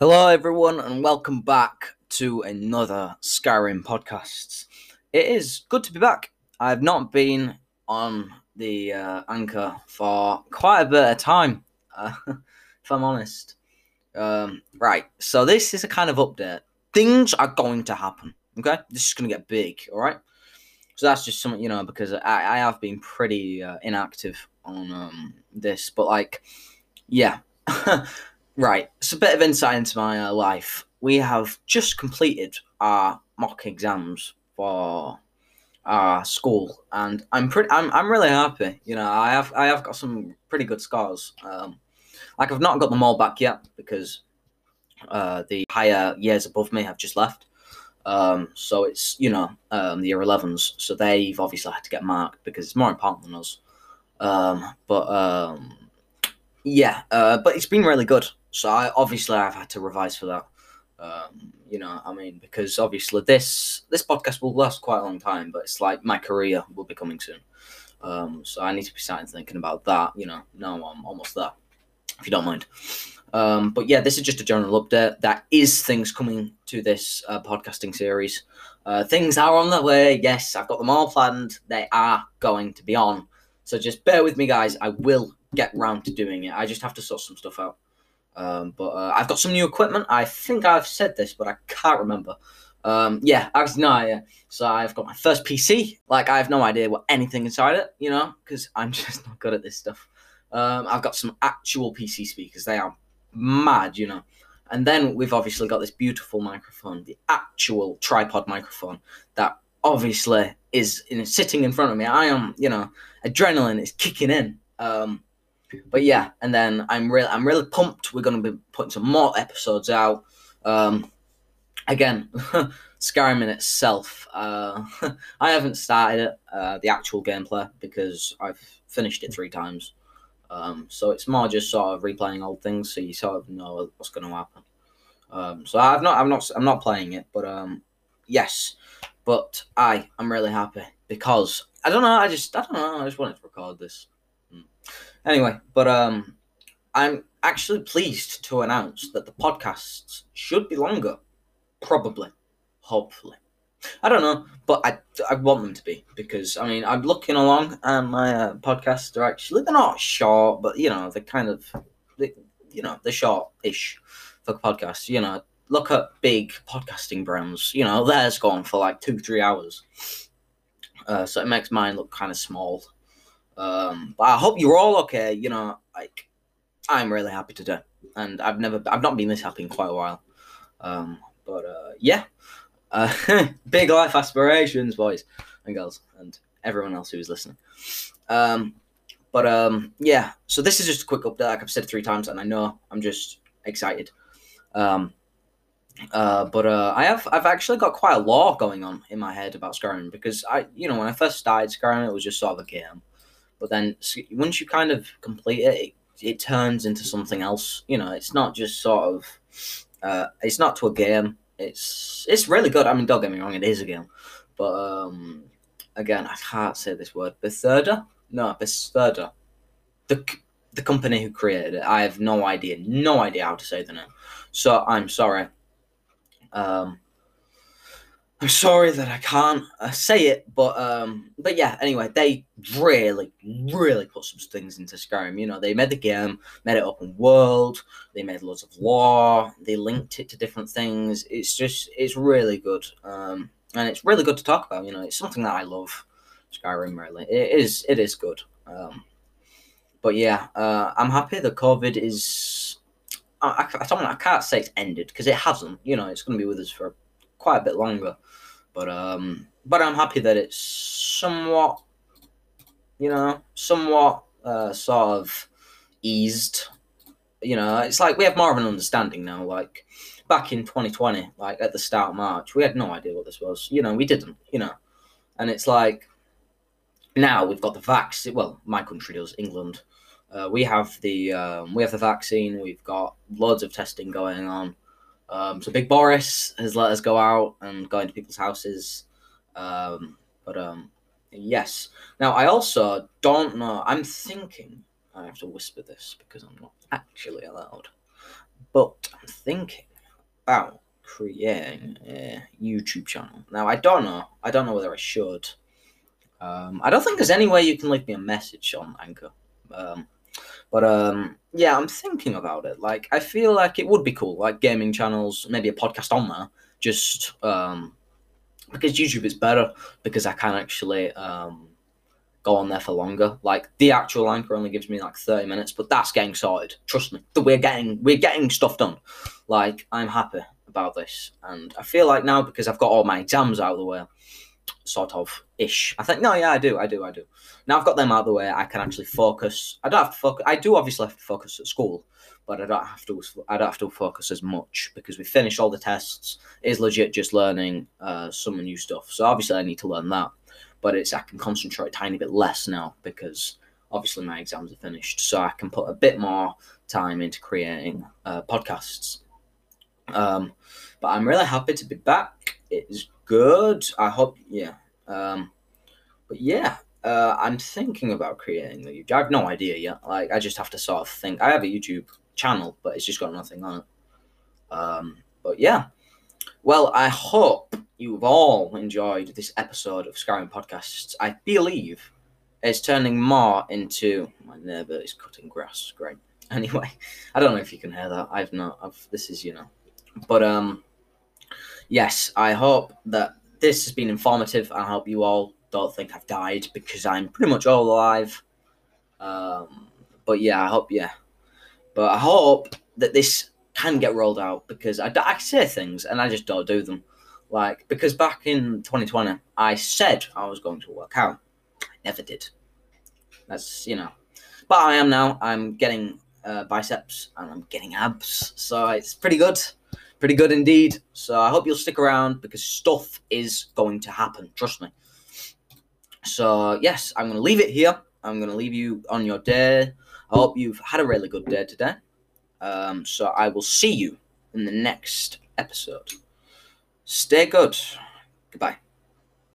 Hello, everyone, and welcome back to another Skyrim podcast. It is good to be back. I've not been on the uh, anchor for quite a bit of time, uh, if I'm honest. Um, right, so this is a kind of update. Things are going to happen, okay? This is going to get big, all right? So that's just something, you know, because I, I have been pretty uh, inactive on um, this, but like, yeah. Right, it's a bit of insight into my uh, life. We have just completed our mock exams for our school, and I'm pretty, I'm, I'm really happy. You know, I have, I have got some pretty good scores. Um, like I've not got them all back yet because uh, the higher years above me have just left. Um, so it's you know um, the year 11s, so they've obviously had to get marked because it's more important than us. Um, but um, yeah, uh, but it's been really good. So I obviously I've had to revise for that. Um, you know, I mean, because obviously this this podcast will last quite a long time, but it's like my career will be coming soon. Um, so I need to be starting thinking about that. You know, no, I'm almost there. If you don't mind. Um, but yeah, this is just a general update. That is things coming to this uh, podcasting series. Uh, things are on the way. Yes, I've got them all planned. They are going to be on. So just bear with me, guys. I will get round to doing it. I just have to sort some stuff out. Um, but uh, I've got some new equipment. I think I've said this, but I can't remember. Um, yeah, actually, no, yeah. So I've got my first PC. Like, I have no idea what anything inside it, you know, because I'm just not good at this stuff. Um, I've got some actual PC speakers. They are mad, you know. And then we've obviously got this beautiful microphone, the actual tripod microphone that obviously is in, sitting in front of me. I am, you know, adrenaline is kicking in. Um, but yeah, and then I'm really I'm really pumped. We're gonna be putting some more episodes out. Um, again, Skyrim in itself, uh, I haven't started it, uh, the actual gameplay, because I've finished it three times. Um, so it's more just sort of replaying old things, so you sort of know what's going to happen. Um, so I've not, I'm not, I'm not playing it, but um, yes, but I, I'm really happy because I don't know, I just, I don't know, I just wanted to record this. Anyway, but um, I'm actually pleased to announce that the podcasts should be longer. Probably. Hopefully. I don't know, but I, I want them to be because I mean I'm looking along and my uh, podcasts are actually they're not short, but you know they're kind of they, you know they're short-ish for podcasts. You know, look at big podcasting brands. You know, theirs gone for like two three hours, uh, so it makes mine look kind of small. Um, but I hope you're all okay. You know, like I'm really happy today, and I've never, I've not been this happy in quite a while. Um, but uh, yeah, uh, big life aspirations, boys and girls, and everyone else who's listening. Um, but um, yeah, so this is just a quick update. Like I've said three times, and I know I'm just excited. Um, uh, but uh, I have I've actually got quite a lot going on in my head about Skyrim because I you know when I first started Skyrim it was just sort of a game but then once you kind of complete it, it, it turns into something else. You know, it's not just sort of, uh, it's not to a game. It's it's really good. I mean, don't get me wrong, it is a game, but um, again, I can't say this word. Bethesda, no, Bethesda, the the company who created it. I have no idea, no idea how to say the name. So I'm sorry. Um, I'm sorry that I can't uh, say it, but um, but yeah. Anyway, they really, really put some things into Skyrim. You know, they made the game, made it open world. They made loads of lore. They linked it to different things. It's just, it's really good. Um, and it's really good to talk about. You know, it's something that I love. Skyrim, really, it is, it is good. Um, but yeah, uh, I'm happy that COVID is. I, I, I. I can't say it's ended because it hasn't. You know, it's going to be with us for quite a bit longer. But um, but I'm happy that it's somewhat, you know, somewhat uh, sort of eased. You know, it's like we have more of an understanding now. Like back in 2020, like at the start of March, we had no idea what this was. You know, we didn't. You know, and it's like now we've got the vaccine. Well, my country does, England. Uh, we have the um, we have the vaccine. We've got loads of testing going on. Um, so Big Boris has let us go out and go into people's houses. Um, but um, yes. Now I also don't know. I'm thinking. I have to whisper this because I'm not actually allowed. But I'm thinking about creating a YouTube channel. Now, I don't know. I don't know whether I should. Um, I don't think there's any way you can leave me a message on Anchor. Um, but um, yeah, I'm thinking about it. Like, I feel like it would be cool, like gaming channels, maybe a podcast on there, just um, because YouTube is better because I can actually um, go on there for longer. Like the actual anchor only gives me like 30 minutes, but that's getting sorted. Trust me, we're getting we're getting stuff done. Like I'm happy about this, and I feel like now because I've got all my exams out of the way, sort of ish. I think no, yeah, I do, I do, I do. Now I've got them out of the way, I can actually focus. I don't have to focus. I do obviously have to focus at school, but I don't have to. I don't have to focus as much because we finished all the tests. It is legit just learning uh, some new stuff. So obviously I need to learn that, but it's I can concentrate a tiny bit less now because obviously my exams are finished. So I can put a bit more time into creating uh, podcasts. Um, but I'm really happy to be back. It is good. I hope, yeah. Um, but yeah, uh, I'm thinking about creating the YouTube. I have no idea yet. Like, I just have to sort of think. I have a YouTube channel, but it's just got nothing on it. Um, but yeah. Well, I hope you've all enjoyed this episode of Skyrim Podcasts. I believe it's turning more into my neighbour is cutting grass. Great. Anyway, I don't know if you can hear that. I've not. I've, this is you know, but um, yes, I hope that this has been informative. I hope you all don't think I've died because I'm pretty much all alive. Um, but yeah, I hope yeah. But I hope that this can get rolled out because I, I say things and I just don't do them. Like because back in 2020, I said I was going to work out. I never did. That's you know. But I am now. I'm getting uh, biceps and I'm getting abs, so it's pretty good pretty good indeed. So I hope you'll stick around because stuff is going to happen. Trust me. So yes, I'm going to leave it here. I'm going to leave you on your day. I hope you've had a really good day today. Um, so I will see you in the next episode. Stay good. Goodbye.